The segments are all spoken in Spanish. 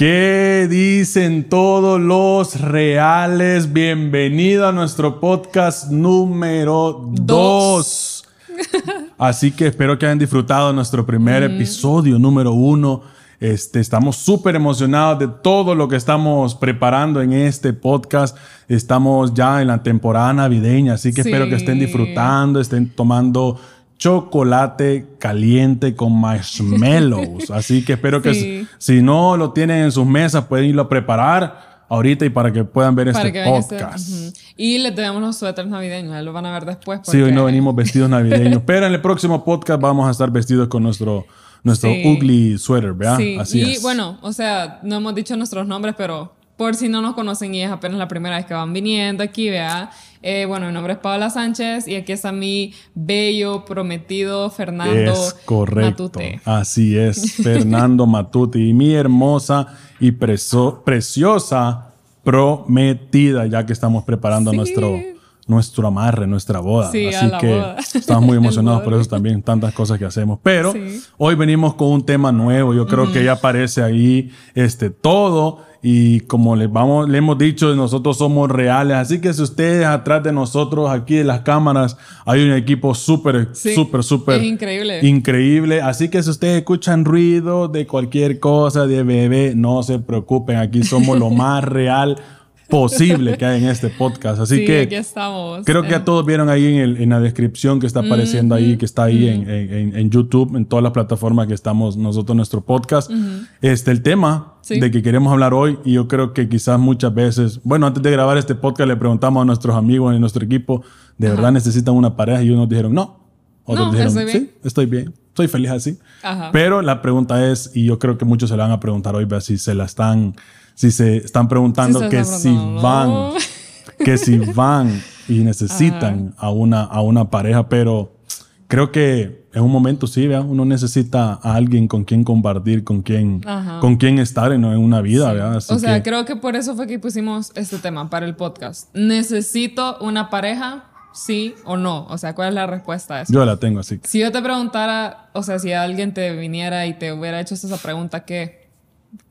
¿Qué dicen todos los reales? Bienvenido a nuestro podcast número 2. Así que espero que hayan disfrutado nuestro primer episodio número 1. Este, estamos súper emocionados de todo lo que estamos preparando en este podcast. Estamos ya en la temporada navideña, así que espero que estén disfrutando, estén tomando chocolate caliente con marshmallows. Así que espero que si, no lo tienen en sus mesas, pueden irlo a preparar ahorita y para que puedan ver este, este podcast. Y les tenemos los suéteres navideños, lo van a ver después. Sí, hoy no venimos vestidos navideños, pero en el próximo podcast vamos a estar vestidos con nuestro nuestro ugly sweater, ¿verdad? Sí, Así y bueno, o sea, no hemos dicho nuestros nombres, pero por si no nos conocen y es apenas la primera vez que van viniendo aquí, vea. Eh, bueno, mi nombre es Paola Sánchez y aquí está mi bello prometido Fernando es correcto. Así es, Fernando Matute y mi hermosa y preciosa prometida, ya que estamos preparando nuestro nuestro amarre, nuestra boda. Así que estamos muy emocionados por eso también, tantas cosas que hacemos. Pero hoy venimos con un tema nuevo. Yo creo que ya aparece ahí este, todo. Y como les, vamos, le hemos dicho, nosotros somos reales. Así que si ustedes atrás de nosotros, aquí en las cámaras, hay un equipo súper, súper, súper increíble. increíble. Así que si ustedes escuchan ruido de cualquier cosa, de bebé, no se preocupen. Aquí somos lo más real posible que hay en este podcast. Así que aquí estamos. creo que ya todos vieron ahí en, el, en, la descripción que está apareciendo ahí, que está ahí en, en, en, YouTube, en todas las plataformas que estamos nosotros, nuestro podcast. Este, el tema de que queremos hablar hoy, y yo creo que quizás muchas veces, bueno, antes de grabar este podcast le preguntamos a nuestros amigos en nuestro equipo, ¿de verdad necesitan una pareja? Y ellos nos dijeron, no. Otros dijeron, estoy sí, estoy bien, estoy feliz así. Pero la pregunta es, y yo creo que muchos se la van a preguntar hoy, si se la están si se están preguntando que si van, que si van y necesitan a una, a una pareja, pero creo que en un momento sí, uno necesita a alguien con quien compartir, con quien, con quien estar en, una vida, o sea, creo que por eso fue que pusimos este tema para el podcast. ¿Necesito una pareja? ¿Sí o no? O sea, ¿cuál es la respuesta a eso? Yo la tengo así. Si yo te preguntara, o sea, si alguien te viniera y te hubiera hecho esa pregunta, ¿qué?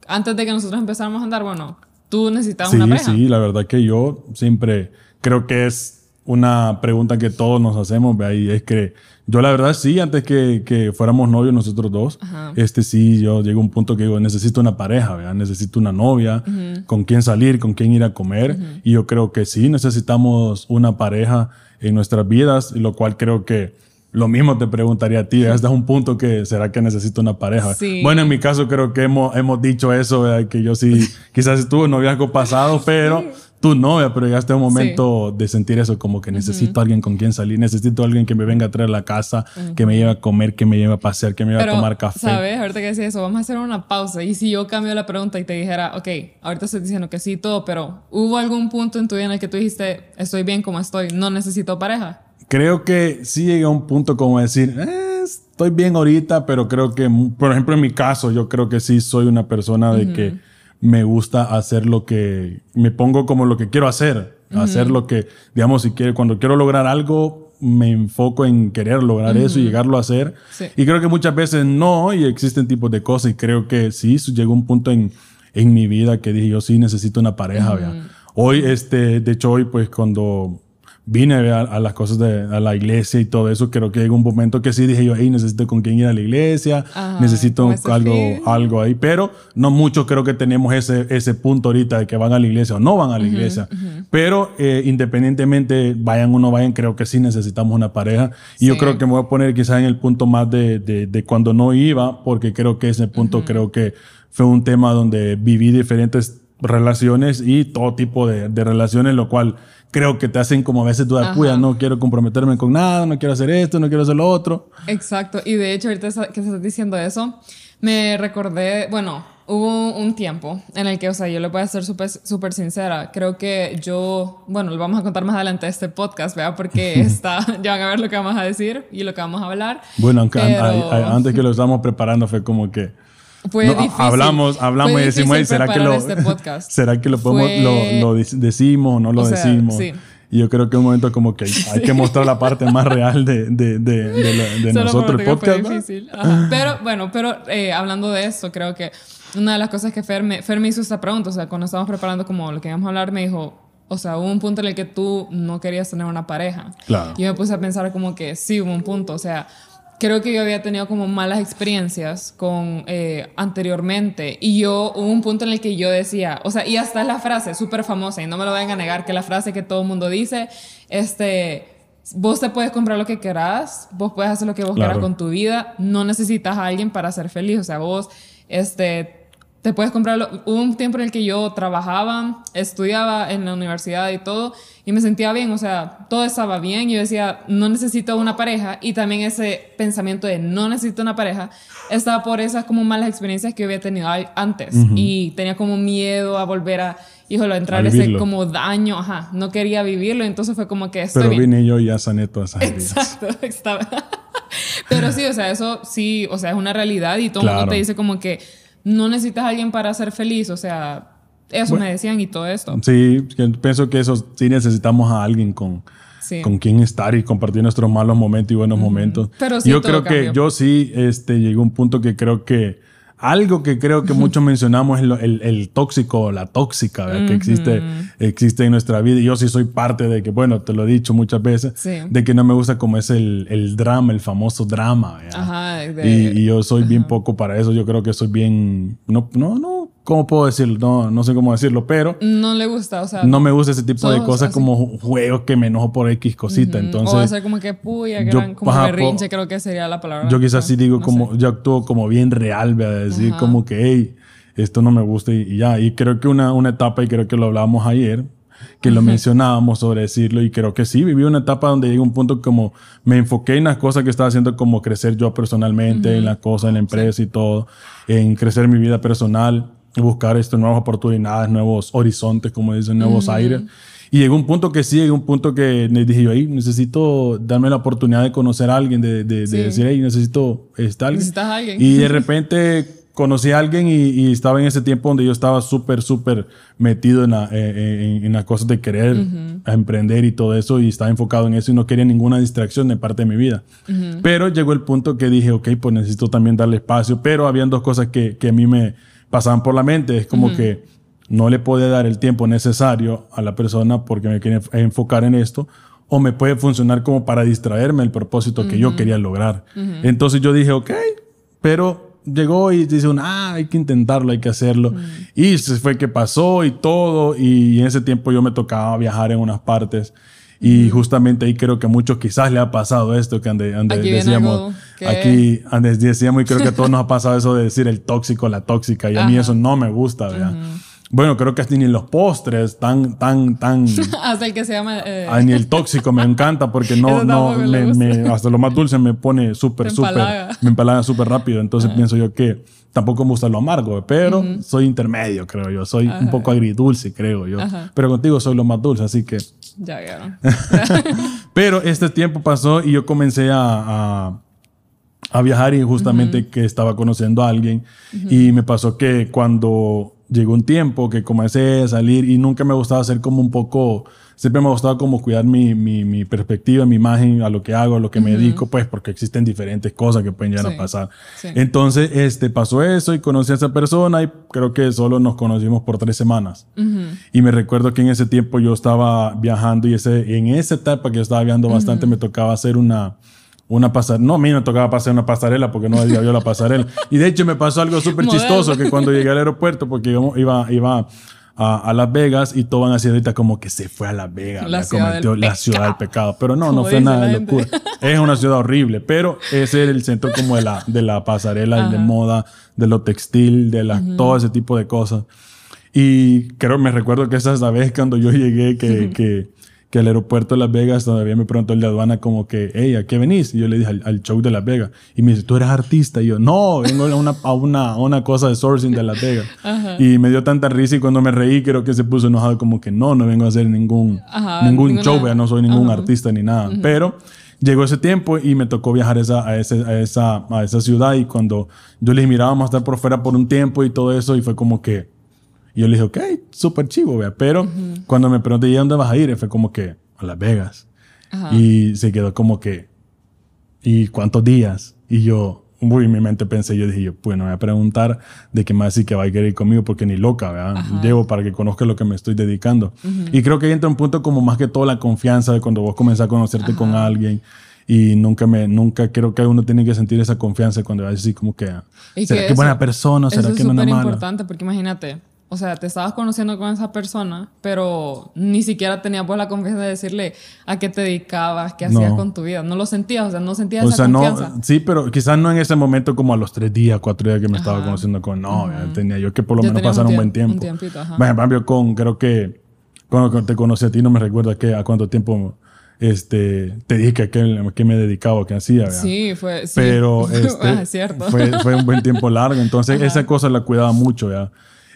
Antes de que nosotros empezáramos a andar, bueno, tú necesitabas una pareja. Sí, la verdad que yo siempre creo que es una pregunta que todos nos hacemos, ¿ve? y es que yo la verdad sí, antes que, que fuéramos novios nosotros dos, este sí, yo llego a un punto que digo, necesito una pareja, ¿verdad? necesito una novia, con quien salir, con quien ir a comer, y yo creo que sí, necesitamos una pareja en nuestras vidas, lo cual creo que lo mismo te preguntaría a ti, hasta un punto que será que necesito una pareja. Bueno, en mi caso creo que hemos, hemos dicho eso, que yo sí, quizás estuve en noviazgo pasado, pero tú no, pero ya está un momento de sentir eso, como que necesito a alguien con quien salir, necesito a alguien que me venga a traer a la casa, que me lleve a comer, que me lleve a pasear, que me lleve a tomar café. ¿Sabes? Ahorita que decís eso, vamos a hacer una pausa. Y si yo cambio la pregunta y te dijera, ok, ahorita estoy diciendo que sí, todo, pero ¿hubo algún punto en tu vida en el que tú dijiste, estoy bien como estoy, no necesito pareja? Creo que sí llegué a un punto como decir, eh, estoy bien ahorita, pero creo que, por ejemplo, en mi caso, yo creo que sí soy una persona de que me gusta hacer lo que, me pongo como lo que quiero hacer, hacer lo que, digamos, si quiero, cuando quiero lograr algo, me enfoco en querer lograr eso y llegarlo a hacer. Y creo que muchas veces no, y existen tipos de cosas, y creo que sí, llegó un punto en, en mi vida que dije, yo sí necesito una pareja, Hoy, este, de hecho, hoy, pues, cuando vine a, las cosas de a la iglesia y todo eso, creo que llegó un momento que sí dije yo, hey, necesito con quién ir a la iglesia, necesito algo, algo ahí, pero no mucho creo que tenemos ese, ese punto ahorita de que van a la iglesia o no van a la iglesia, pero eh, independientemente vayan o no vayan, creo que sí necesitamos una pareja. Y yo creo que me voy a poner quizás en el punto más de, de, cuando no iba, porque creo que ese punto creo que fue un tema donde viví diferentes relaciones y todo tipo de, de relaciones, lo cual creo que te hacen como a veces dudar, puya, no quiero comprometerme con nada, no quiero hacer esto, no quiero hacer lo otro. Exacto. Y de hecho, ahorita que estás diciendo eso, me recordé, bueno, hubo un tiempo en el que, o sea, yo le voy a ser súper super Creo que yo, bueno, lo vamos a contar más adelante de este podcast, ¿verdad? Porque está, ya van a ver lo que vamos a decir y lo que vamos a hablar. Bueno, aunque antes que lo estábamos preparando fue como que fue difícil. Hablamos, hablamos y decimos, ¿será que, lo, este ¿será que lo podemos, lo, lo, decimos o no lo decimos? Sí. Y yo creo que un momento como que hay que mostrar la parte más real de, de, de, de, nosotros, el podcast. Difícil. Pero bueno, pero eh, hablando de esto, creo que una de las cosas que Fer me, Fer me hizo esta pregunta, o sea, cuando estábamos preparando como lo que íbamos a hablar, me dijo, o sea, hubo un punto en el que tú no querías tener una pareja. Claro. Y me puse a pensar como que sí, hubo un punto, o sea, creo que yo había tenido como malas experiencias con eh, anteriormente. Y yo hubo un punto en el que yo decía, o sea, y hasta la frase súper famosa y no me lo vayan a negar que la frase que todo el mundo dice, este, vos te puedes comprar lo que querás, vos puedes hacer lo que vos quieras con tu vida, no necesitas a alguien para ser feliz, o sea, vos, este, te puedes comprarlo. Hubo un tiempo en el que yo trabajaba, estudiaba en la universidad y todo, y me sentía bien, o sea, todo estaba bien. Yo decía, no necesito una pareja, y también ese pensamiento de no necesito una pareja estaba por esas como malas experiencias que yo había tenido antes, y tenía como miedo a volver a, híjole, a entrar ese como daño, ajá, no quería vivirlo, entonces fue como que estoy Pero vine yo y ya sané todas esas Exacto, estaba. Pero sí, o sea, eso sí, o sea, es una realidad, y todo el mundo te dice como que no necesitas a alguien para ser feliz, o sea, eso me decían y todo esto. Sí, pienso que eso sí necesitamos a alguien con, con quien estar y compartir nuestros malos momentos y buenos momentos. Pero sí, yo creo que yo sí este, llegué a un punto que creo que algo que creo que muchos mencionamos es el, el, tóxico, la tóxica, que existe, existe en nuestra vida. Y yo sí soy parte de que, bueno, te lo he dicho muchas veces, de que no me gusta como es el, el drama, el famoso drama. Ajá, y, yo soy bien poco para eso. Yo creo que soy bien, no, no, no ¿Cómo puedo decirlo? No, no sé cómo decirlo, pero... No le gusta, o sea... No me gusta ese tipo de cosas como juegos que me enojo por X cosita, entonces... O hacer como que puya, que eran como berrinche, creo que sería la palabra. Yo quizás sí digo como... Yo actúo como bien real, voy a decir como que, hey, esto no me gusta y, ya. Y creo que una, una etapa, y creo que lo hablábamos ayer, que lo mencionábamos sobre decirlo y creo que sí, viví una etapa donde llegó un punto como me enfoqué en las cosas que estaba haciendo como crecer yo personalmente, en las cosas, en la empresa y todo, en crecer mi vida personal buscar esto, nuevas oportunidades, nuevos horizontes, como dicen, nuevos aires. Y llegó un punto que sí, llegó un punto que dije yo, ahí necesito darme la oportunidad de conocer a alguien, de, de, decir, hey, necesito estar alguien. Necesitas alguien. Y de repente conocí a alguien y, estaba en ese tiempo donde yo estaba súper, súper metido en, la, eh, en, las cosas de querer emprender y todo eso y estaba enfocado en eso y no quería ninguna distracción de parte de mi vida. Pero llegó el punto que dije, ok, pues necesito también darle espacio, pero habían dos cosas que, que a mí me pasaban por la mente. Es como que no le puede dar el tiempo necesario a la persona porque me quiere enfocar en esto o me puede funcionar como para distraerme el propósito que yo quería lograr. Entonces yo dije, ok, pero llegó y dice, ah, hay que intentarlo, hay que hacerlo. Y se fue que pasó y todo. Y en ese tiempo yo me tocaba viajar en unas partes. Y justamente ahí creo que a muchos quizás le ha pasado esto que ande, aquí decíamos, aquí antes decíamos y creo que a todos nos ha pasado eso de decir el tóxico, la tóxica y a mí eso no me gusta, ¿verdad? Bueno, creo que hasta ni los postres tan, tan, tan... hasta el que se llama... Eh... ni el tóxico me encanta porque no, no, me, hasta lo más dulce me pone súper, súper... Me empalaga súper rápido. Entonces pienso yo que tampoco me gusta lo amargo, pero soy intermedio, creo yo. Soy un poco agridulce, creo yo. Pero contigo soy lo más dulce, así que... Ya, ya. pero este tiempo pasó y yo comencé a, a, viajar y justamente que estaba conociendo a alguien. Y me pasó que cuando llegó un tiempo que comencé a salir y nunca me gustaba hacer como un poco, siempre me gustaba como cuidar mi, mi, mi perspectiva, mi imagen, a lo que hago, a lo que me dedico, pues porque existen diferentes cosas que pueden llegar a pasar. Entonces, este, pasó eso y conocí a esa persona y creo que solo nos conocimos por tres semanas. Y me recuerdo que en ese tiempo yo estaba viajando y ese, en esa etapa que yo estaba viajando bastante me tocaba hacer una una pasarela. No, a mí me tocaba pasar una pasarela porque no había yo la pasarela. Y de hecho me pasó algo súper chistoso que cuando llegué al aeropuerto, porque iba, iba a, Las Vegas y todo van así ahorita como que se fue a Las Vegas, la, ciudad la ciudad del pecado. Pero no, no fue nada de locura. Es una ciudad horrible, pero ese es el centro como de la, de la pasarela, de moda, de lo textil, de la, todo ese tipo de cosas. Y creo, me recuerdo que esa es la vez cuando yo llegué que, que que al aeropuerto de Las Vegas todavía me preguntó el de aduana como que, hey, ¿a qué venís? Y yo le dije al, show de Las Vegas. Y me dice, ¿tú eres artista? Y yo, no, vengo a una, a una, una cosa de sourcing de Las Vegas. Y me dio tanta risa y cuando me reí creo que se puso enojado como que no, no vengo a hacer ningún, ningún show, no soy ningún artista ni nada. Pero llegó ese tiempo y me tocó viajar esa, a, ese, a, esa, a esa ciudad y cuando yo le dije, mira, vamos a estar por fuera por un tiempo y todo eso y fue como que... Y yo le dije, ok, súper chivo, vea. Pero cuando me pregunté, ¿y dónde vas a ir? Fue como que, a Las Vegas. Y se quedó como que, ¿y cuántos días? Y yo, uy, en mi mente pensé, yo dije, bueno, voy a preguntar de qué más sí que va a querer ir conmigo porque ni loca, ¿verdad? Llevo para que conozca lo que me estoy dedicando. Y creo que ahí entra un punto como más que todo la confianza de cuando vos comenzás a conocerte con alguien. Y nunca me, nunca creo que uno tiene que sentir esa confianza cuando va a decir como que, ¿será que, buena persona? ¿Será que no es mala? Es súper importante porque imagínate, o sea, te estabas conociendo con esa persona, pero ni siquiera tenías pues la confianza de decirle a qué te dedicabas, qué hacías con tu vida. No lo sentías, o sea, no sentías o esa sea, confianza. No, sí, pero quizás no en ese momento como a los tres días, cuatro días que me estaba conociendo con... No, tenía yo que por lo menos pasar un, buen tiempo. Un tiempito, ajá. En cambio, con, creo que cuando te conocí a ti, no me recuerdo a, qué, a cuánto tiempo este, te dije que a qué, me dedicaba, qué hacía. ¿verdad? Sí, fue. Sí. Pero este, cierto. Fue, fue, un buen tiempo largo. Entonces, esa cosa la cuidaba mucho. ¿verdad?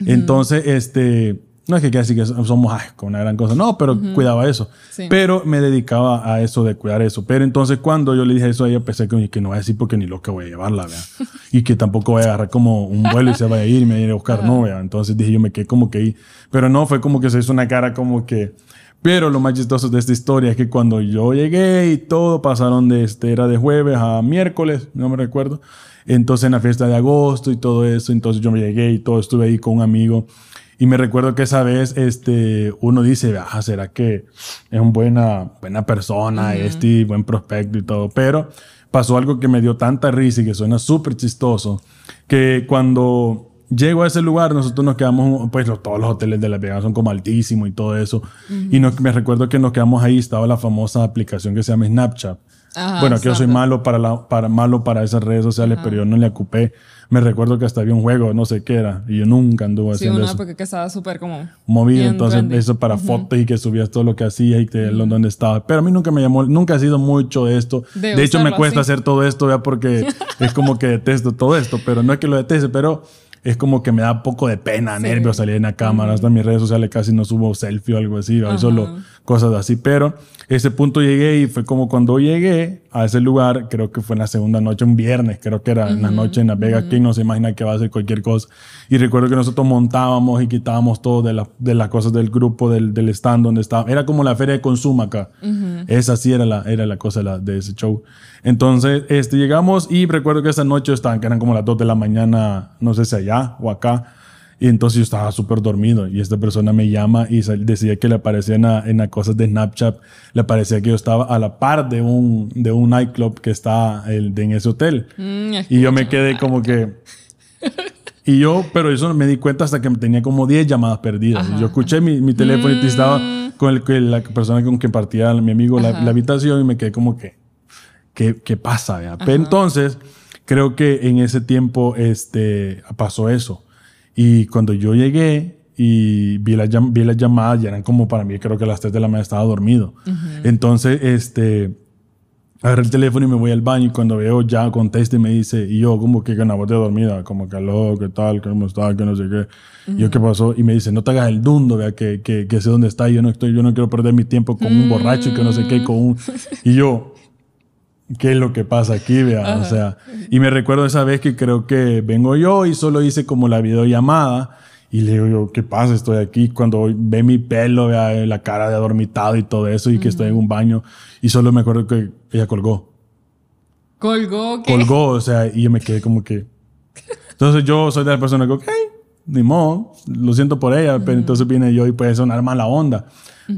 Entonces, este, no es que quiera decir que somos con una gran cosa, no, pero cuidaba eso. Pero me dedicaba a eso de cuidar eso. Pero entonces cuando yo le dije eso a ella, pensé que, que no voy a decir porque ni lo que voy a llevarla, ¿verdad? y que tampoco voy a agarrar como un vuelo y se vaya a ir y me voy a buscar, no, ¿verdad? Entonces dije, yo me quedé como que ahí. Pero no, fue como que se hizo una cara como que... Pero lo más chistoso de esta historia es que cuando yo llegué y todo pasaron de este, era de jueves a miércoles, no me recuerdo. Entonces en la fiesta de agosto y todo eso, entonces yo me llegué y todo, estuve ahí con un amigo. Y me recuerdo que esa vez este, uno dice, ah, ¿será que es una buena, buena persona, este, buen prospecto y todo? Pero pasó algo que me dio tanta risa y que suena súper chistoso, que cuando llego a ese lugar, nosotros nos quedamos, pues todos los hoteles de La Vegas son como altísimos y todo eso. Y me recuerdo que nos quedamos ahí, estaba la famosa aplicación que se llama Snapchat bueno, que yo soy malo para, la, para, malo para esas redes sociales, pero yo no le ocupé. Me recuerdo que hasta había un juego, no sé qué era, y yo nunca anduve sí, haciendo una porque que estaba súper como... Movido, entonces eso para fotos y que subías todo lo que hacía y que uh donde estaba. Pero a mí nunca me llamó, nunca ha sido mucho esto. De, hecho, me cuesta hacer todo esto, ya porque es como que detesto todo esto, pero no es que lo deteste, pero es como que me da poco de pena, nervios salir en la cámara. Hasta en mis redes sociales casi no subo selfie o algo así, solo cosas así. Pero ese punto llegué y fue como cuando llegué a ese lugar, creo que fue en la segunda noche, un viernes, creo que era en la noche en Las Vegas, uh no se imagina que va a hacer cualquier cosa. Y recuerdo que nosotros montábamos y quitábamos todo de, la, de las cosas del grupo, del, del, stand donde estaba. Era como la feria de consumo acá. Esa sí era la, era la cosa de, la, de ese show. Entonces, este, llegamos y recuerdo que esa noche estaban, que eran como las 2 de la mañana, no sé si allá o acá. Y entonces yo estaba súper dormido y esta persona me llama y decía que le aparecía en, en las cosas de Snapchat, le parecía que yo estaba a la par de un, de un nightclub que está el, en ese hotel. Mm, y yo me quedé como que... Y yo, pero eso me di cuenta hasta que tenía como 10 llamadas perdidas. Yo escuché mi, mi teléfono y estaba mm. con el, la persona con quien partía mi amigo la, la, habitación y me quedé como que, ¿qué, qué pasa? Pero entonces, creo que en ese tiempo este, pasó eso. Y cuando yo llegué y vi las vi las llamadas, ya eran como para mí, creo que a las 3 de la mañana estaba dormido. Entonces, este, agarré el teléfono y me voy al baño y cuando veo ya contesta y me dice, y yo como que con la voz de dormida, como que aló, qué tal, cómo está, que no sé qué. Y yo, ¿qué pasó? Y me dice, no te hagas el dundo, vea, que, que, que sé dónde está. Y yo no estoy, yo no quiero perder mi tiempo con un borracho y que no sé qué, con un... Y yo, ¿qué es lo que pasa aquí, vea? O sea, y me recuerdo esa vez que creo que vengo yo y solo hice como la videollamada. Y le digo yo, ¿qué pasa? Estoy aquí. Cuando ve mi pelo, vea la cara de adormitado y todo eso, y que estoy en un baño. Y solo me acuerdo que ella colgó. ¿Colgó qué? Colgó, o sea, y yo me quedé como que... Entonces yo soy de la persona que, ok, ni modo, lo siento por ella, pero entonces viene yo y puede sonar mala onda.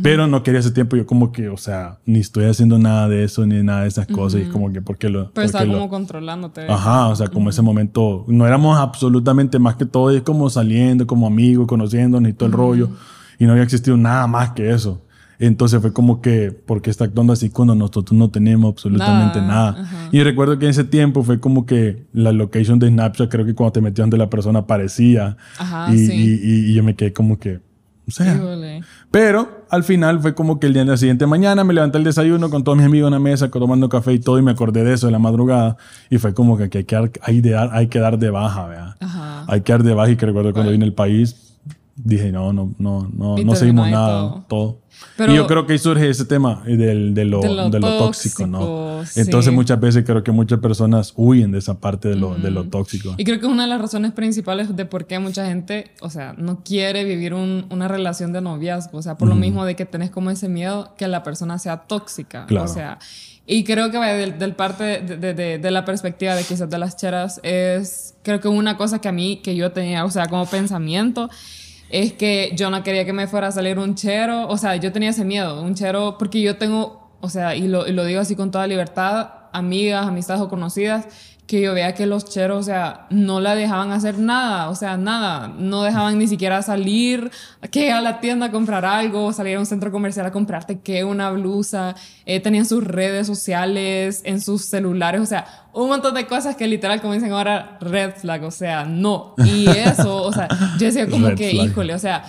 Pero no quería ese tiempo, yo como que, o sea, ni estoy haciendo nada de eso, ni nada de esas cosas, y como que, ¿por qué lo...? Pero estaba como controlándote. Ajá, o sea, como ese momento, no éramos absolutamente más que todo, es como saliendo, como amigos, conociéndonos y todo el rollo, y no había existido nada más que eso. Entonces fue como que, ¿por qué está actuando así cuando nosotros no tenemos absolutamente nada? Y recuerdo que en ese tiempo fue como que la location de Snapchat, creo que cuando te metían de la persona aparecía. Ajá, y, y, y, yo me quedé como que, o sea. Pero al final fue como que el día de la siguiente mañana me levanté el desayuno con todos mis amigos en la mesa, tomando café y todo, y me acordé de eso de la madrugada. Y fue como que hay que, hay, hay que dar de baja, ¿verdad? Hay que dar de baja. Y que recuerdo cuando vine al país, dije, no, no, no, no, no seguimos nada, todo. y yo creo que ahí surge ese tema del, de, lo, de, lo, tóxico, ¿no? Entonces muchas veces creo que muchas personas huyen de esa parte de lo, de lo tóxico. Y creo que es una de las razones principales de por qué mucha gente, o sea, no quiere vivir una relación de noviazgo, o sea, por lo mismo de que tenés como ese miedo que la persona sea tóxica, o sea... Y creo que del, del parte de, de, de, la perspectiva de quizás de las cheras es, creo que una cosa que a mí, que yo tenía, o sea, como pensamiento, es que yo no quería que me fuera a salir un chero, o sea, yo tenía ese miedo, un chero, porque yo tengo, o sea, y lo, y lo digo así con toda libertad, amigas, amistades o conocidas que yo vea que los cheros, o sea, no la dejaban hacer nada, o sea, nada, no dejaban ni siquiera salir, que a la tienda a comprar algo, salir a un centro comercial a comprarte que una blusa, eh, tenían sus redes sociales, en sus celulares, o sea, un montón de cosas que literal, como dicen ahora, red flag, o sea, no. Y eso, o sea, yo decía como que, híjole, o sea,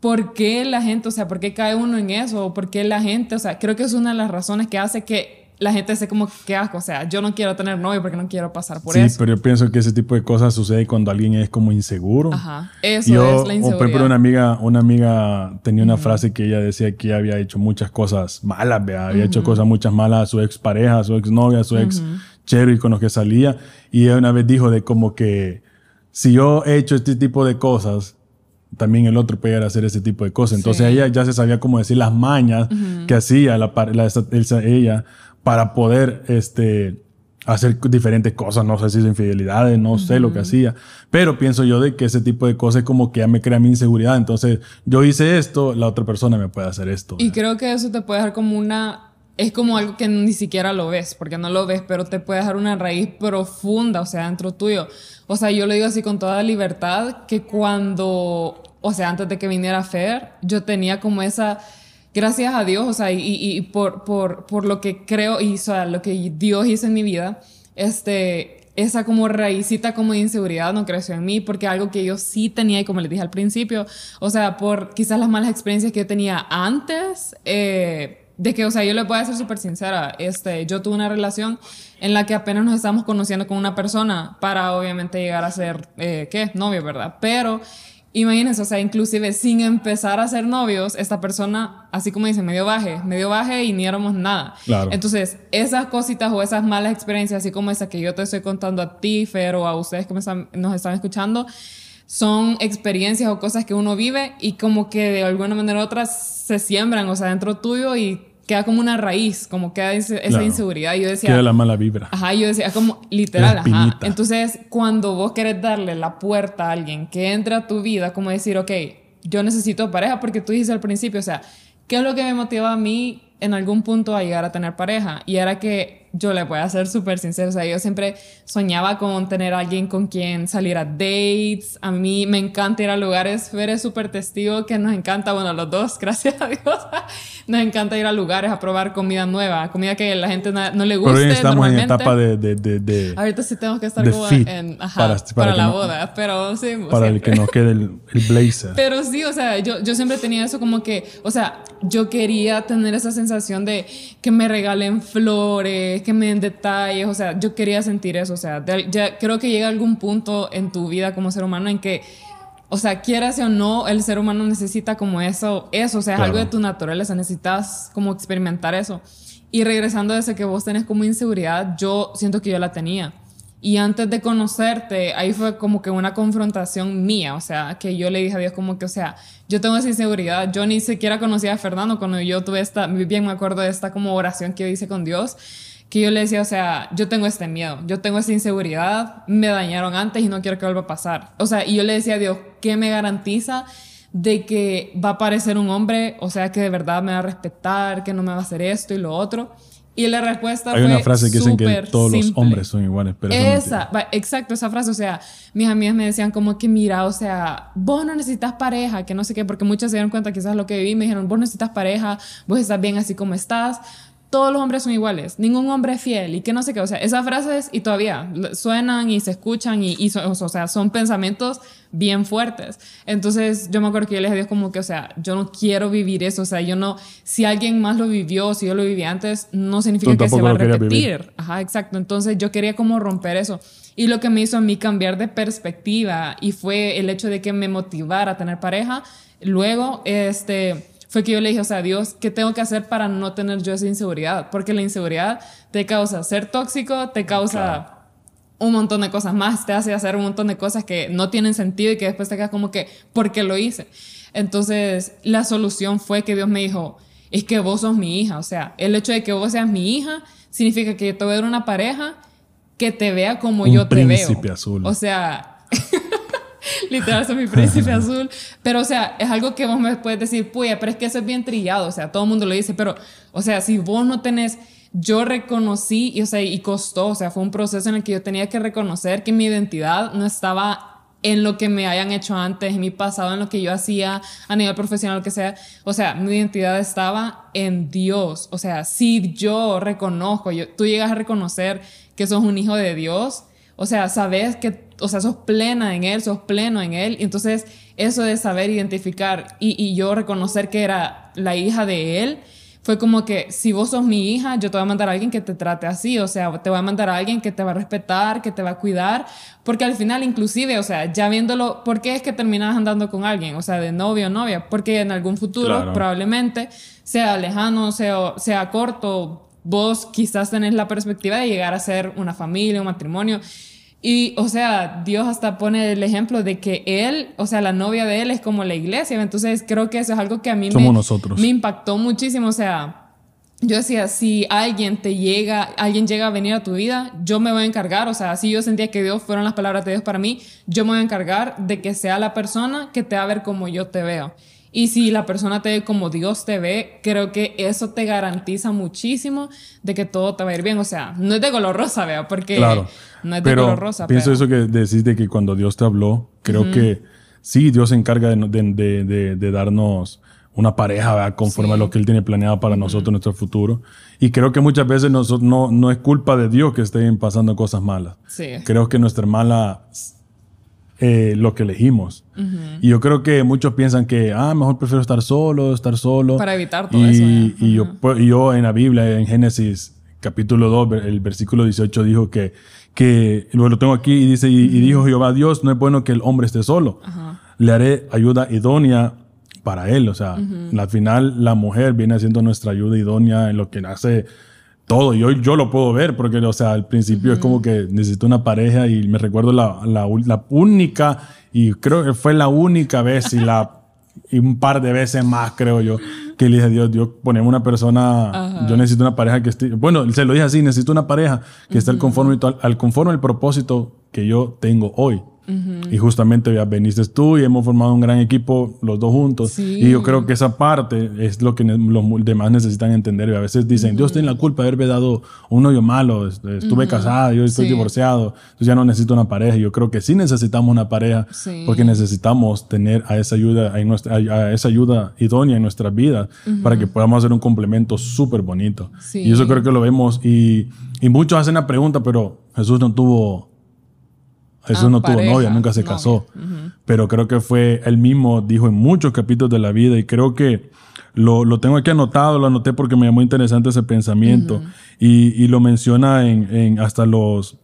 ¿por qué la gente, o sea, por qué cae uno en eso? ¿Por qué la gente, o sea, creo que es una de las razones que hace que la gente se como, qué asco, o sea, yo no quiero tener novio porque no quiero pasar por eso. Sí, pero yo pienso que ese tipo de cosas sucede cuando alguien es como inseguro. Ajá, eso es la inseguridad. por ejemplo, una amiga, una amiga tenía una frase que ella decía que había hecho muchas cosas malas, ¿vea? había hecho cosas muchas malas a su ex pareja, a su ex novia, a su ex chero y con los que salía. Y ella una vez dijo de como que si yo he hecho este tipo de cosas, también el otro puede hacer ese tipo de cosas. Entonces ella ya se sabía cómo decir las mañas que hacía la, ella para poder este, hacer diferentes cosas, no sé si es infidelidades, no sé lo que hacía, pero pienso yo de que ese tipo de cosas como que ya me crea mi inseguridad, entonces yo hice esto, la otra persona me puede hacer esto. Y creo que eso te puede dejar como una es como algo que ni siquiera lo ves, porque no lo ves, pero te puede dejar una raíz profunda, o sea, dentro tuyo. O sea, yo lo digo así con toda libertad, que cuando, o sea, antes de que viniera Fer, yo tenía como esa gracias a Dios, o sea, y, y por, por, por, lo que creo y o sea, lo que Dios hizo en mi vida, este, esa como raícita como de inseguridad no creció en mí, porque algo que yo sí tenía, y como les dije al principio, o sea, por quizás las malas experiencias que yo tenía antes, eh, de que, o sea, yo le voy a ser súper sincera, este, yo tuve una relación en la que apenas nos estamos conociendo con una persona para obviamente llegar a ser, eh, ¿qué? Novio, ¿verdad? Pero Imagínense, o sea, inclusive sin empezar a ser novios, esta persona, así como dice, medio baje, medio baje y ni éramos nada. Claro. Entonces, esas cositas o esas malas experiencias, así como esa que yo te estoy contando a ti, Fer, o a ustedes que nos están escuchando, son experiencias o cosas que uno vive y como que de alguna manera u otra se siembran, o sea, dentro tuyo y queda como una raíz, como queda esa inseguridad. Yo decía. Queda la mala vibra. Ajá, yo decía, como literal, ajá. Entonces, cuando vos querés darle la puerta a alguien que entre a tu vida, como decir, ok, yo necesito pareja, porque tú dices al principio, o sea, ¿qué es lo que me motiva a mí en algún punto a llegar a tener pareja? Y era que yo le voy a ser súper sincero, o sea, yo siempre soñaba con tener a alguien con quien salir a dates, a mí me encanta ir a lugares, Fer es súper testigo que nos encanta, bueno, los dos, gracias a Dios, nos encanta ir a lugares a probar comida nueva, comida que a la gente no, le guste. Pero estamos en etapa de, de, de, Ahorita sí tenemos que estar como en, ajá, para, la boda, pero sí. Para el que no quede el, el, blazer. Pero sí, o sea, yo, yo siempre tenía eso como que, o sea, yo quería tener esa sensación de que me regalen flores, que me den detalles, o sea, yo quería sentir eso, o sea, ya creo que llega algún punto en tu vida como ser humano en que, o sea, quieras o no, el ser humano necesita como eso, eso, o sea, es algo de tu naturaleza, necesitas como experimentar eso. Y regresando a ese que vos tenés como inseguridad, yo siento que yo la tenía. Y antes de conocerte, ahí fue como que una confrontación mía, o sea, que yo le dije a Dios como que, o sea, yo tengo esa inseguridad, yo ni siquiera conocía a Fernando cuando yo tuve esta, bien me acuerdo de esta como oración que yo hice con Dios, que yo le decía, o sea, yo tengo este miedo, yo tengo esta inseguridad, me dañaron antes y no quiero que vuelva a pasar. O sea, y yo le decía a Dios, ¿qué me garantiza de que va a aparecer un hombre, o sea, que de verdad me va a respetar, que no me va a hacer esto y lo otro? Y la respuesta Hay una frase que dicen que todos los hombres son iguales, pero esa, exacto, esa frase, o sea, mis amigas me decían como que mira, o sea, vos no necesitas pareja, que no sé qué, porque muchas se dieron cuenta quizás lo que viví, me dijeron, vos necesitas pareja, vos estás bien así como estás, todos los hombres son iguales, ningún hombre es fiel y que no sé qué, o sea, esas frases y todavía suenan y se escuchan y, y o sea, son pensamientos bien fuertes. Entonces yo me acuerdo que yo le dije como que, o sea, yo no quiero vivir eso, o sea, yo no, si alguien más lo vivió, si yo lo viví antes, no significa que se va a repetir. Ajá, exacto. Entonces yo quería como romper eso. Y lo que me hizo a mí cambiar de perspectiva y fue el hecho de que me motivara a tener pareja, luego, este fue que yo le dije, o sea, Dios, ¿qué tengo que hacer para no tener yo esa inseguridad? Porque la inseguridad te causa ser tóxico, te causa un montón de cosas más, te hace hacer un montón de cosas que no tienen sentido y que después te quedas como que, ¿por qué lo hice? Entonces, la solución fue que Dios me dijo, es que vos sos mi hija, o sea, el hecho de que vos seas mi hija significa que yo te voy a dar una pareja que te vea como yo te veo. azul. O sea, Literal, soy mi príncipe azul. Pero, o sea, es algo que vos me puedes decir, puya, pero es que eso es bien trillado. O sea, todo el mundo lo dice. Pero, o sea, si vos no tenés. Yo reconocí, y, o sea, y costó. O sea, fue un proceso en el que yo tenía que reconocer que mi identidad no estaba en lo que me hayan hecho antes, en mi pasado, en lo que yo hacía a nivel profesional, lo que sea. O sea, mi identidad estaba en Dios. O sea, si yo reconozco, yo, tú llegas a reconocer que sos un hijo de Dios, o sea, sabes que o sea, sos plena en Él, sos pleno en Él. Y entonces, eso de saber identificar y, yo reconocer que era la hija de Él, fue como que si vos sos mi hija, yo te voy a mandar a alguien que te trate así, o sea, te voy a mandar a alguien que te va a respetar, que te va a cuidar, porque al final inclusive, o sea, ya viéndolo, ¿por qué es que terminas andando con alguien? O sea, de novio o novia, porque en algún futuro probablemente sea lejano, sea, sea corto, vos quizás tenés la perspectiva de llegar a ser una familia, un matrimonio. Y, o sea, Dios hasta pone el ejemplo de que él, o sea, la novia de él es como la iglesia. Entonces, creo que eso es algo que a mí me, me impactó muchísimo. O sea, yo decía, si alguien te llega, alguien llega a venir a tu vida, yo me voy a encargar. O sea, si yo sentía que Dios fueron las palabras de Dios para mí, yo me voy a encargar de que sea la persona que te va a ver como yo te veo. Y si la persona te ve como Dios te ve, creo que eso te garantiza muchísimo de que todo te va a ir bien. O sea, no es de color rosa, vea, porque no es de color rosa. Pienso eso que decís de que cuando Dios te habló, creo que sí, Dios se encarga de, darnos una pareja ¿verdad? conforme a lo que Él tiene planeado para nosotros, nuestro futuro. Y creo que muchas veces nosotros, no, no es culpa de Dios que estén pasando cosas malas. Creo que nuestra hermana eh, lo que elegimos. Y yo creo que muchos piensan que, ah, mejor prefiero estar solo, estar solo. Para evitar todo eso. Y yo, pues, yo en la Biblia, en Génesis capítulo 2, el versículo 18 dijo que, que lo tengo aquí y dice, y, dijo Jehová Dios, no es bueno que el hombre esté solo. Le haré ayuda idónea para él. O sea, al final la mujer viene haciendo nuestra ayuda idónea en lo que hace todo. Y hoy yo lo puedo ver porque, o sea, al principio es como que necesito una pareja y me recuerdo la, la, la, única, y creo que fue la única vez y, la, y un par de veces más, creo yo, que le dije a Dios, Dios, ponemos una persona, yo necesito una pareja que esté, bueno, se lo dije así, necesito una pareja que esté al conforme, al conforme el propósito que yo tengo hoy. Y justamente ya veniste tú y hemos formado un gran equipo los dos juntos. Y yo creo que esa parte es lo que los demás necesitan entender. Y a veces dicen, Dios tiene la culpa de haberme dado un novio malo, estuve casada, yo estoy divorciado, entonces ya no necesito una pareja. Yo creo que sí necesitamos una pareja porque necesitamos tener a esa ayuda, a, nuestra, a esa ayuda idónea en nuestras vidas para que podamos hacer un complemento súper bonito. Y eso creo que lo vemos. Y, y muchos hacen la pregunta, pero Jesús no tuvo Jesús ah, no tuvo novia, nunca se casó. Pero creo que fue él mismo, dijo en muchos capítulos de la vida y creo que lo, lo tengo aquí anotado, lo anoté porque me llamó interesante ese pensamiento. y, y, lo menciona en, en, hasta los,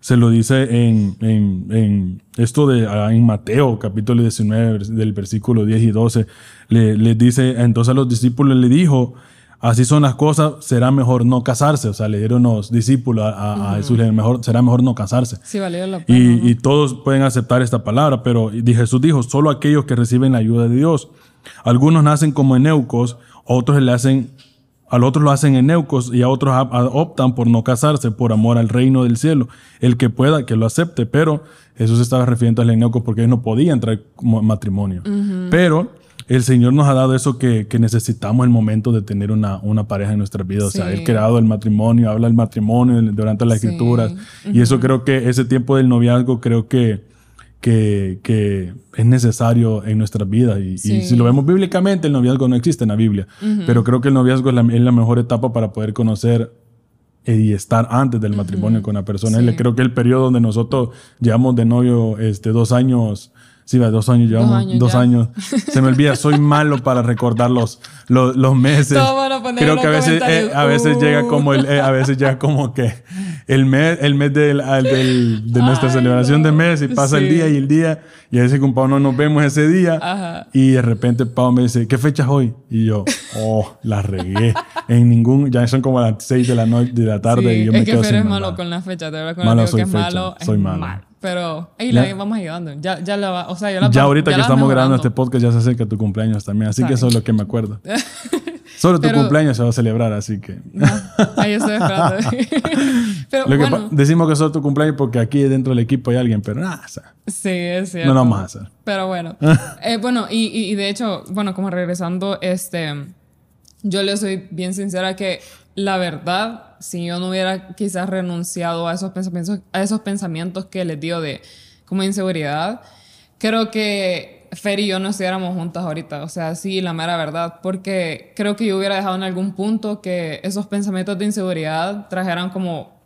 se lo dice en, en, en esto de ah, en Mateo capítulo 19 del versículo 10 y 12. Le, le dice, entonces a los discípulos le dijo, así son las cosas, será mejor no casarse. O sea, le dieron los discípulos a, Jesús, mejor, será mejor no casarse. Sí, valió la pena, y, y, todos pueden aceptar esta palabra, pero Jesús dijo, solo aquellos que reciben la ayuda de Dios. Algunos nacen como eneucos, otros le hacen, al otro lo hacen eneucos y a otros optan por no casarse por amor al reino del cielo. El que pueda, que lo acepte, pero Jesús estaba refiriendo al eneuco porque ellos no podían entrar como matrimonio. Pero el Señor nos ha dado eso que, necesitamos en el momento de tener una, una pareja en nuestra vida. O sea, Él creado el matrimonio, habla del matrimonio durante las escrituras. Y eso creo que ese tiempo del noviazgo creo que, que, que es necesario en nuestras vidas. Y, y Sí. si lo vemos bíblicamente, el noviazgo no existe en la Biblia. Pero creo que el noviazgo es la, es la mejor etapa para poder conocer y estar antes del matrimonio con la persona. Sí. Creo que el periodo donde nosotros llevamos de novio este, dos años, sí, va, dos años llevamos, años dos años. Se me olvida, soy malo para recordar los, los, los meses. Creo que a veces, eh, a veces "Uh". llega como el, eh, a veces llega como que el mes, el mes del, al- del- de nuestra Ay, celebración no. de mes y pasa el Sí. día y el día y a veces con Pau no nos vemos ese día Ajá. y de repente Pau me dice, ¿qué fecha es hoy? Y yo, oh, la regué. En ningún, ya son como las 6 de la noche, de la tarde Sí, y yo me es que quedo sin es malo con la fecha, de verdad, Malo el soy que es fecha, malo, soy es malo. Pero ahí la vamos ayudando. Ya, ya la va, o sea, ya la Ya ahorita ya que estamos grabando este podcast ya se acerca tu cumpleaños también, así que eso es lo que me acuerdo. Solo tu Pero- cumpleaños se va a celebrar, así que... No, ahí estoy esperando. pero Lo que bueno, decimos que solo tu cumpleaños porque aquí dentro del equipo hay alguien, pero nada, o sea, sí, es cierto. no lo vamos a hacer. Pero bueno. Eh, bueno, y, y- y de hecho, bueno, como regresando, este, yo le soy bien sincera que la verdad, si yo no hubiera quizás renunciado a esos pensamientos, a esos pensamientos que les dio de como inseguridad, creo que Fer y yo no estuviéramos juntas ahorita. O sea, sí, la mera verdad. Porque creo que yo hubiera dejado en algún punto que esos pensamientos de inseguridad trajeran como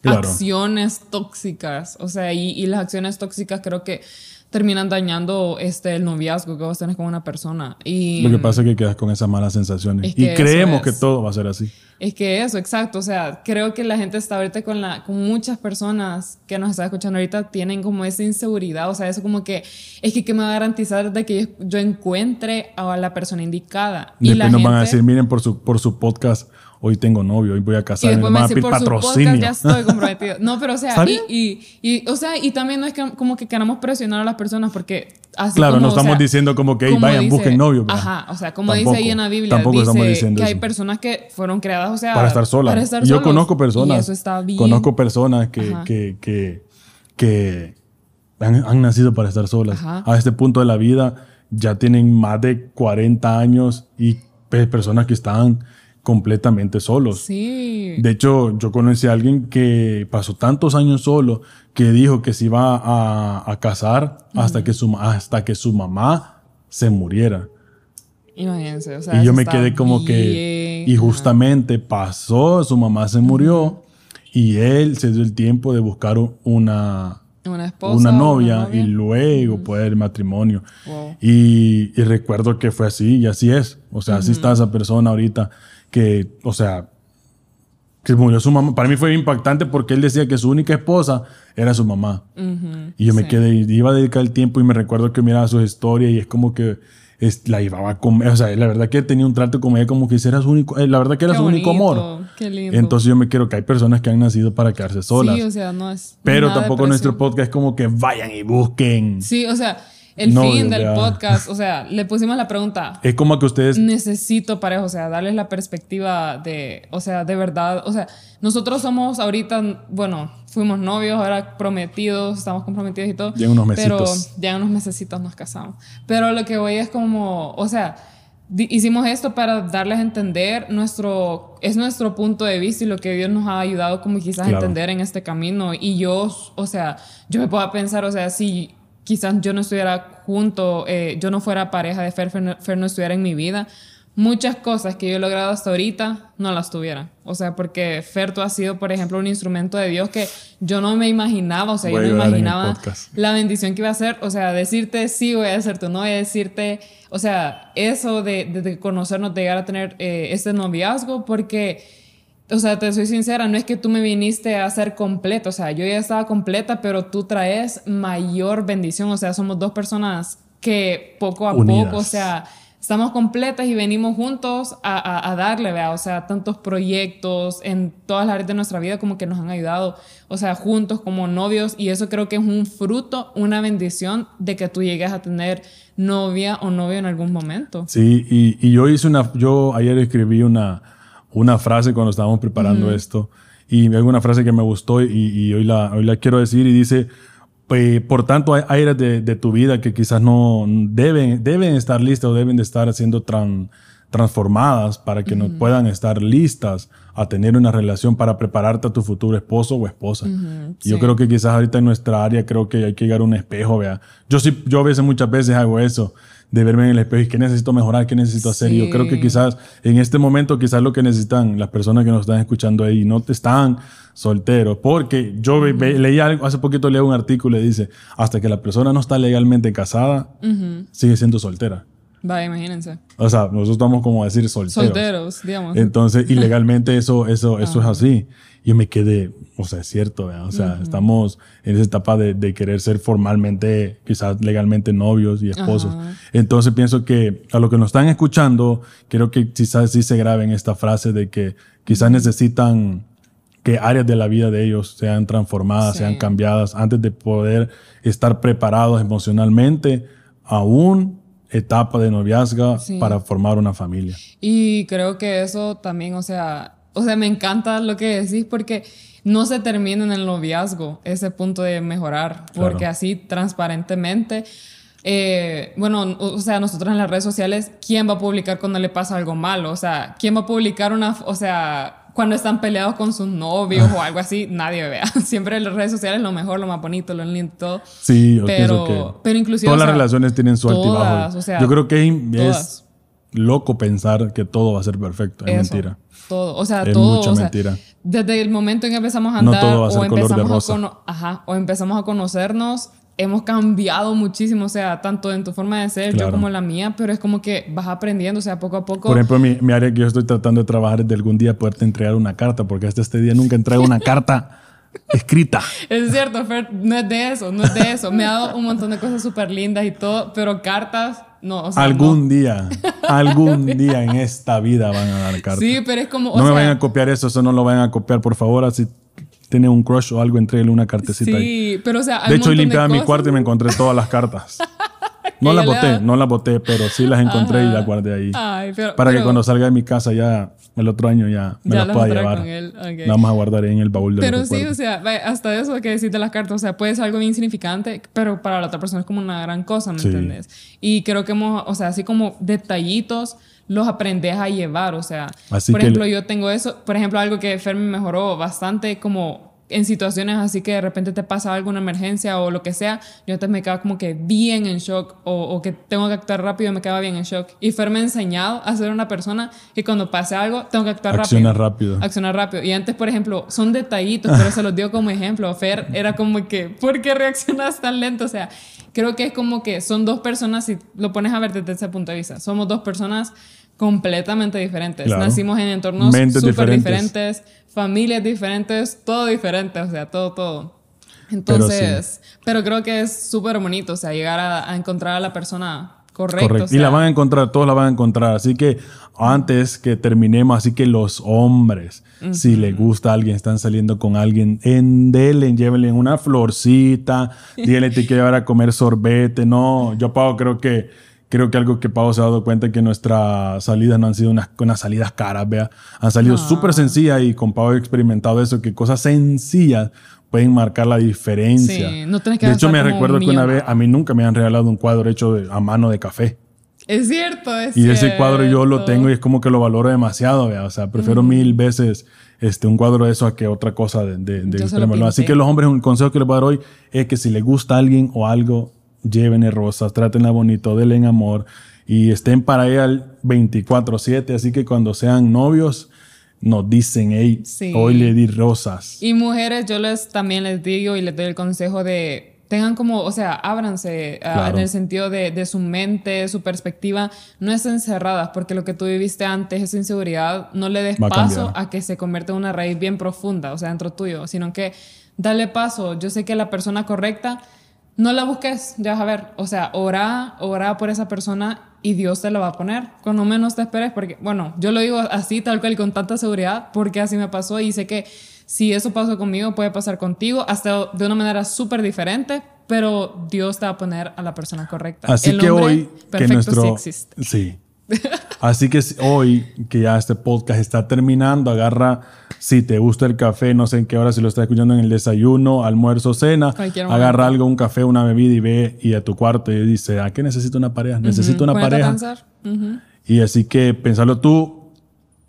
Claro. acciones tóxicas. O sea, y, y las acciones tóxicas creo que terminan dañando este, el noviazgo que vos tenés con una persona. Y Lo que pasa es que quedas con esas malas sensaciones. Es que y creemos es. que todo va a ser así. es que eso, exacto. O sea, creo que la gente está ahorita con, la, con muchas personas que nos están escuchando ahorita tienen como esa inseguridad. O sea, eso como que es que, ¿qué me va a garantizar de que yo, yo encuentre a la persona indicada? Y Después la nos van a decir, miren por su, por su podcast, hoy tengo novio, hoy voy a Y después nos me van a pedir patrocinio. podcast ya estoy comprometido. No, pero o ¿Está sea, y, y, y, o sea, y también no es que como que queramos presionar a las personas porque así Claro, como, no o estamos sea, diciendo como que, "Ey, como vayan, dice- busquen novio. ¿verdad? Ajá, o sea, como Tampoco, dice ahí en la Biblia, tampoco estamos dice diciendo que hay eso. personas que fueron creadas, o sea, para estar solas. para estar Y yo solos. conozco personas. Y eso está bien. Conozco personas que, que, que, que han, han nacido para estar solas. Ajá. A este punto de la vida ya tienen más de 40 años y pe- personas que están completamente solos. Sí. De hecho, yo conocí a alguien que pasó tantos años solo que dijo que se iba a, a casar hasta, que su, hasta que su mamá se muriera. Imagínense, o sea, y yo me quedé como que... Y Ajá. justamente pasó, su mamá se murió y él se dio el tiempo de buscar una, una esposa, una o novia y luego poder el matrimonio. Wow. Y, y recuerdo que fue así y así es. O sea, así está esa persona ahorita que, o sea, que murió su mamá. Para mí fue impactante porque él decía que su única esposa era su mamá. Y yo me Sí. quedé, iba a dedicar el tiempo y me recuerdo que miraba sus historias y es como que es- la llevaba a comer. O sea, la verdad que tenía un trato con ella como que ese era su único, eh, la verdad que era Qué su único amor. Qué lindo. Entonces yo me quiero que hay personas que han nacido para quedarse solas. sí, o sea, no es. pero tampoco nuestro podcast es como que vayan y busquen. Sí, o sea, el No, fin del sea. podcast, o sea, le pusimos la pregunta. Es como que ustedes Necesito pareja, o sea, darles la perspectiva de, o sea, de verdad, o sea, nosotros somos ahorita, bueno, fuimos novios, ahora prometidos, estamos comprometidos y todo. Ya en unos Pero mesitos. ya en unos mesecitos nos casamos. Pero lo que voy es como, o sea, hicimos esto para darles a entender nuestro, es nuestro punto de vista y lo que Dios nos ha ayudado como quizás a Claro. entender en este camino. Y yo, o sea, yo me puedo pensar, o sea, si quizás yo no estuviera junto, eh, yo no fuera pareja de Fer, Fer no, Fer no estuviera en mi vida, muchas cosas que yo he logrado hasta ahorita no las tuviera. O sea, porque Fer, tú has sido, por ejemplo, un instrumento de Dios que yo no me imaginaba, o sea, Voy yo no imaginaba la bendición que iba a ser, o sea, decirte sí voy a ser tu novia, decirte, o sea, eso de, de, de conocernos, de llegar a tener eh, este noviazgo, porque, o sea, te soy sincera, no es que tú me viniste a ser completa, o sea, yo ya estaba completa, pero tú traes mayor bendición, o sea, somos dos personas que poco a Unidas. poco, o sea, estamos completas y venimos juntos a, a, a darle, ¿vea? O sea, tantos proyectos en todas las áreas de nuestra vida como que nos han ayudado, o sea, juntos como novios y eso creo que es un fruto, una bendición de que tú llegues a tener novia o novio en algún momento. Sí, y, y yo hice una, yo ayer escribí una, una frase cuando estábamos preparando esto. Y hay una frase que me gustó y, y hoy, la, hoy la quiero decir y dice, "Pe- por tanto hay áreas de, de tu vida que quizás no deben, deben estar listas o deben de estar siendo tran- transformadas para que nos puedan estar listas a tener una relación para prepararte a tu futuro esposo o esposa. Yo creo que quizás ahorita en nuestra área creo que hay que llegar a un espejo, vea. Yo sí, yo a veces muchas veces hago eso de verme en el espejo y qué necesito mejorar, qué necesito hacer. Yo creo que quizás en este momento quizás lo que necesitan las personas que nos están escuchando ahí no te están solteros, porque yo leí algo, hace poquito leí un artículo y dice, hasta que la persona no está legalmente casada, sigue siendo soltera. Vaya, imagínense. O sea, nosotros estamos como a decir solteros. Solteros, digamos. Entonces, ilegalmente eso, eso, eso es así. Yo me quedé, o sea, es cierto, o sea, estamos en esa etapa de, de, querer ser formalmente, quizás legalmente novios y esposos. Entonces pienso que a lo que nos están escuchando, quiero que quizás sí se graben esta frase de que quizás necesitan que áreas de la vida de ellos sean transformadas, sean cambiadas antes de poder estar preparados emocionalmente aún etapa de noviazgo para formar una familia. Y creo que eso también, o sea, o sea, me encanta lo que decís porque no se termina en el noviazgo ese punto de mejorar, porque así transparentemente, eh, bueno, o sea, nosotros en las redes sociales, ¿quién va a publicar cuando le pasa algo malo? O sea, ¿quién va a publicar una, o sea, cuando están peleados con sus novios o algo así, nadie vea. Siempre en las redes sociales lo mejor, lo más bonito, lo lindo, todo. Sí, pero, que pero inclusive... Todas las relaciones tienen su altibajo. Yo creo que es loco pensar que todo va a ser perfecto. Es mentira. Todo, o sea, es todo. Mucha mentira. Desde el momento en que empezamos a andar o empezamos a ajá, o empezamos a conocernos, hemos cambiado muchísimo, o sea, tanto en tu forma de ser, yo como la mía, pero es como que vas aprendiendo, o sea, poco a poco. Por ejemplo, mi, mi área que yo estoy tratando de trabajar es de algún día poderte entregar una carta, porque hasta este día nunca entrego una carta escrita. Es cierto, Fer, no es de eso, no es de eso. Me ha dado un montón de cosas súper lindas y todo, pero cartas, no. O sea, algún día, algún día en esta vida van a dar cartas. Sí, pero es como. no me vayan a copiar eso, eso no lo vayan a copiar, por favor, así tiene un crush o algo, entreguele una cartecita sí, pero o sea, De hecho, hoy limpiaba mi cuarto y me encontré todas las cartas. No las boté, no las boté, pero sí las encontré y las guardé ahí. Ay, pero, para que cuando salga de mi casa ya, el otro año ya me las pueda llevar. Okay. Vamos a guardar ahí en el baúl de Pero sí, o sea, hasta eso que decís de las cartas, o sea, puede ser algo insignificante, pero para la otra persona es como una gran cosa, ¿me entiendes? Y creo que hemos, o sea, así como detallitos los aprendes a llevar, o sea, por ejemplo, yo tengo eso, por ejemplo, algo que Fermi mejoró bastante como en situaciones así que de repente te pasa alguna emergencia o lo que sea, yo antes me quedaba como que bien en shock o, que tengo que actuar rápido me quedaba bien en shock. Y Fer me ha enseñado a ser una persona que cuando pase algo tengo que actuar Acciona rápido. rápido. Accionar rápido. Y antes, por ejemplo, son detallitos, pero se los dio como ejemplo. Fer era como que, ¿por qué reaccionas tan lento? O sea, creo que es como que son dos personas, si lo pones a ver desde ese punto de vista, somos dos personas completamente diferentes. Nacimos en entornos súper diferentes. Familias diferentes, todo diferente, o sea, todo, todo. Entonces, pero, creo que es súper bonito, o sea, llegar a, encontrar a la persona correcta. Correcto. y la van a encontrar, todos la van a encontrar. Así que antes que terminemos, así que los hombres, si les gusta a alguien, están saliendo con alguien, en denle, llévenle una florcita, díganle te quiero llevar a comer sorbete. No, yo pago, creo que creo que algo que Pau se ha dado cuenta es que nuestras salidas no han sido unas, unas salidas caras, vea. Han salido súper sencillas y con Pau he experimentado eso, que cosas sencillas pueden marcar la diferencia. Sí, no tenés que De hecho, me recuerdo que una vez a mí nunca me han regalado un cuadro hecho a mano de café. Es cierto, es y cierto. ese cuadro yo lo tengo y es como que lo valoro demasiado, vea. O sea, prefiero mil veces este, un cuadro de eso a que otra cosa de, de, de Así que los hombres, un consejo que les voy a dar hoy es que si les gusta a alguien o algo, llévenle rosas, trátenla bonito, denle en amor y estén para ella 24/7. Así que cuando sean novios, nos dicen, hey, hoy le di rosas. Y mujeres, yo les también les digo y les doy el consejo de tengan como, o sea, ábranse ah, en el sentido de, de, su mente, su perspectiva, no estén cerradas, porque lo que tú viviste antes, esa inseguridad, no le des paso a, a, que se convierta en una raíz bien profunda, o sea, dentro tuyo, sino que dale paso. Yo sé que la persona correcta no la busques, ya vas a ver. O sea, ora, ora por esa persona y Dios te la va a poner. Cuando menos te esperes, porque, bueno, yo lo digo así, tal cual, con tanta seguridad, porque así me pasó y sé que si eso pasó conmigo, puede pasar contigo, hasta de una manera súper diferente, pero Dios te va a poner a la persona correcta. Así que hoy, que nuestro, sí existe. Sí, Así que hoy, que ya este podcast está terminando, agarra, si te gusta el café, no sé en qué hora, si lo estás escuchando en el desayuno, almuerzo, cena, agarra algo, un café, una bebida y ve y a tu cuarto y dice, ¿a qué necesito una pareja? Necesito una pareja. Y así que pensarlo tú,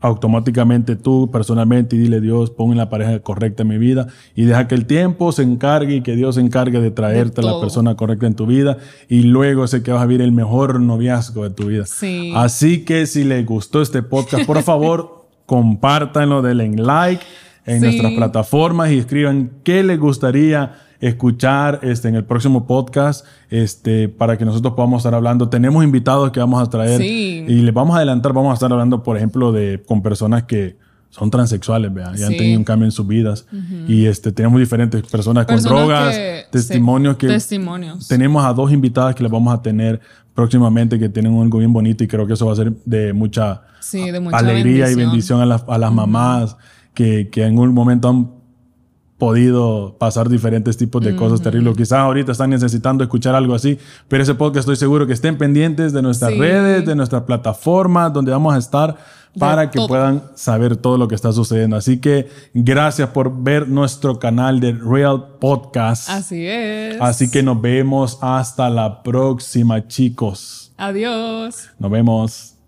automáticamente tú personalmente y dile Dios, pon la pareja correcta en mi vida y deja que el tiempo se encargue y que Dios se encargue de traerte a la persona correcta en tu vida y luego sé que vas a vivir el mejor noviazgo de tu vida. Sí. Así que si les gustó este podcast, por favor, compártanlo, denle like en Sí. nuestras plataformas y escriban qué les gustaría escuchar este, en el próximo podcast este, para que nosotros podamos estar hablando. Tenemos invitados que vamos a traer Sí. y les vamos a adelantar, vamos a estar hablando, por ejemplo, de, con personas que son transexuales, ¿vea? y han tenido un cambio en sus vidas. Y este, tenemos diferentes personas, con drogas, que- testimonios sí, que Testimonios. tenemos a dos invitadas que les vamos a tener próximamente que tienen algo bien bonito y creo que eso va a ser de mucha, Sí, de mucha alegría y bendición. bendición a las, a las mamás que, que en un momento han podido pasar diferentes tipos de cosas terribles. Quizás ahorita están necesitando escuchar algo así, pero ese podcast estoy seguro que estén pendientes de nuestras Sí. redes, de nuestras plataformas, donde vamos a estar para que todo. puedan saber todo lo que está sucediendo. Así que gracias por ver nuestro canal de Real Podcast. Así es. Así que nos vemos hasta la próxima, chicos. Adiós. Nos vemos.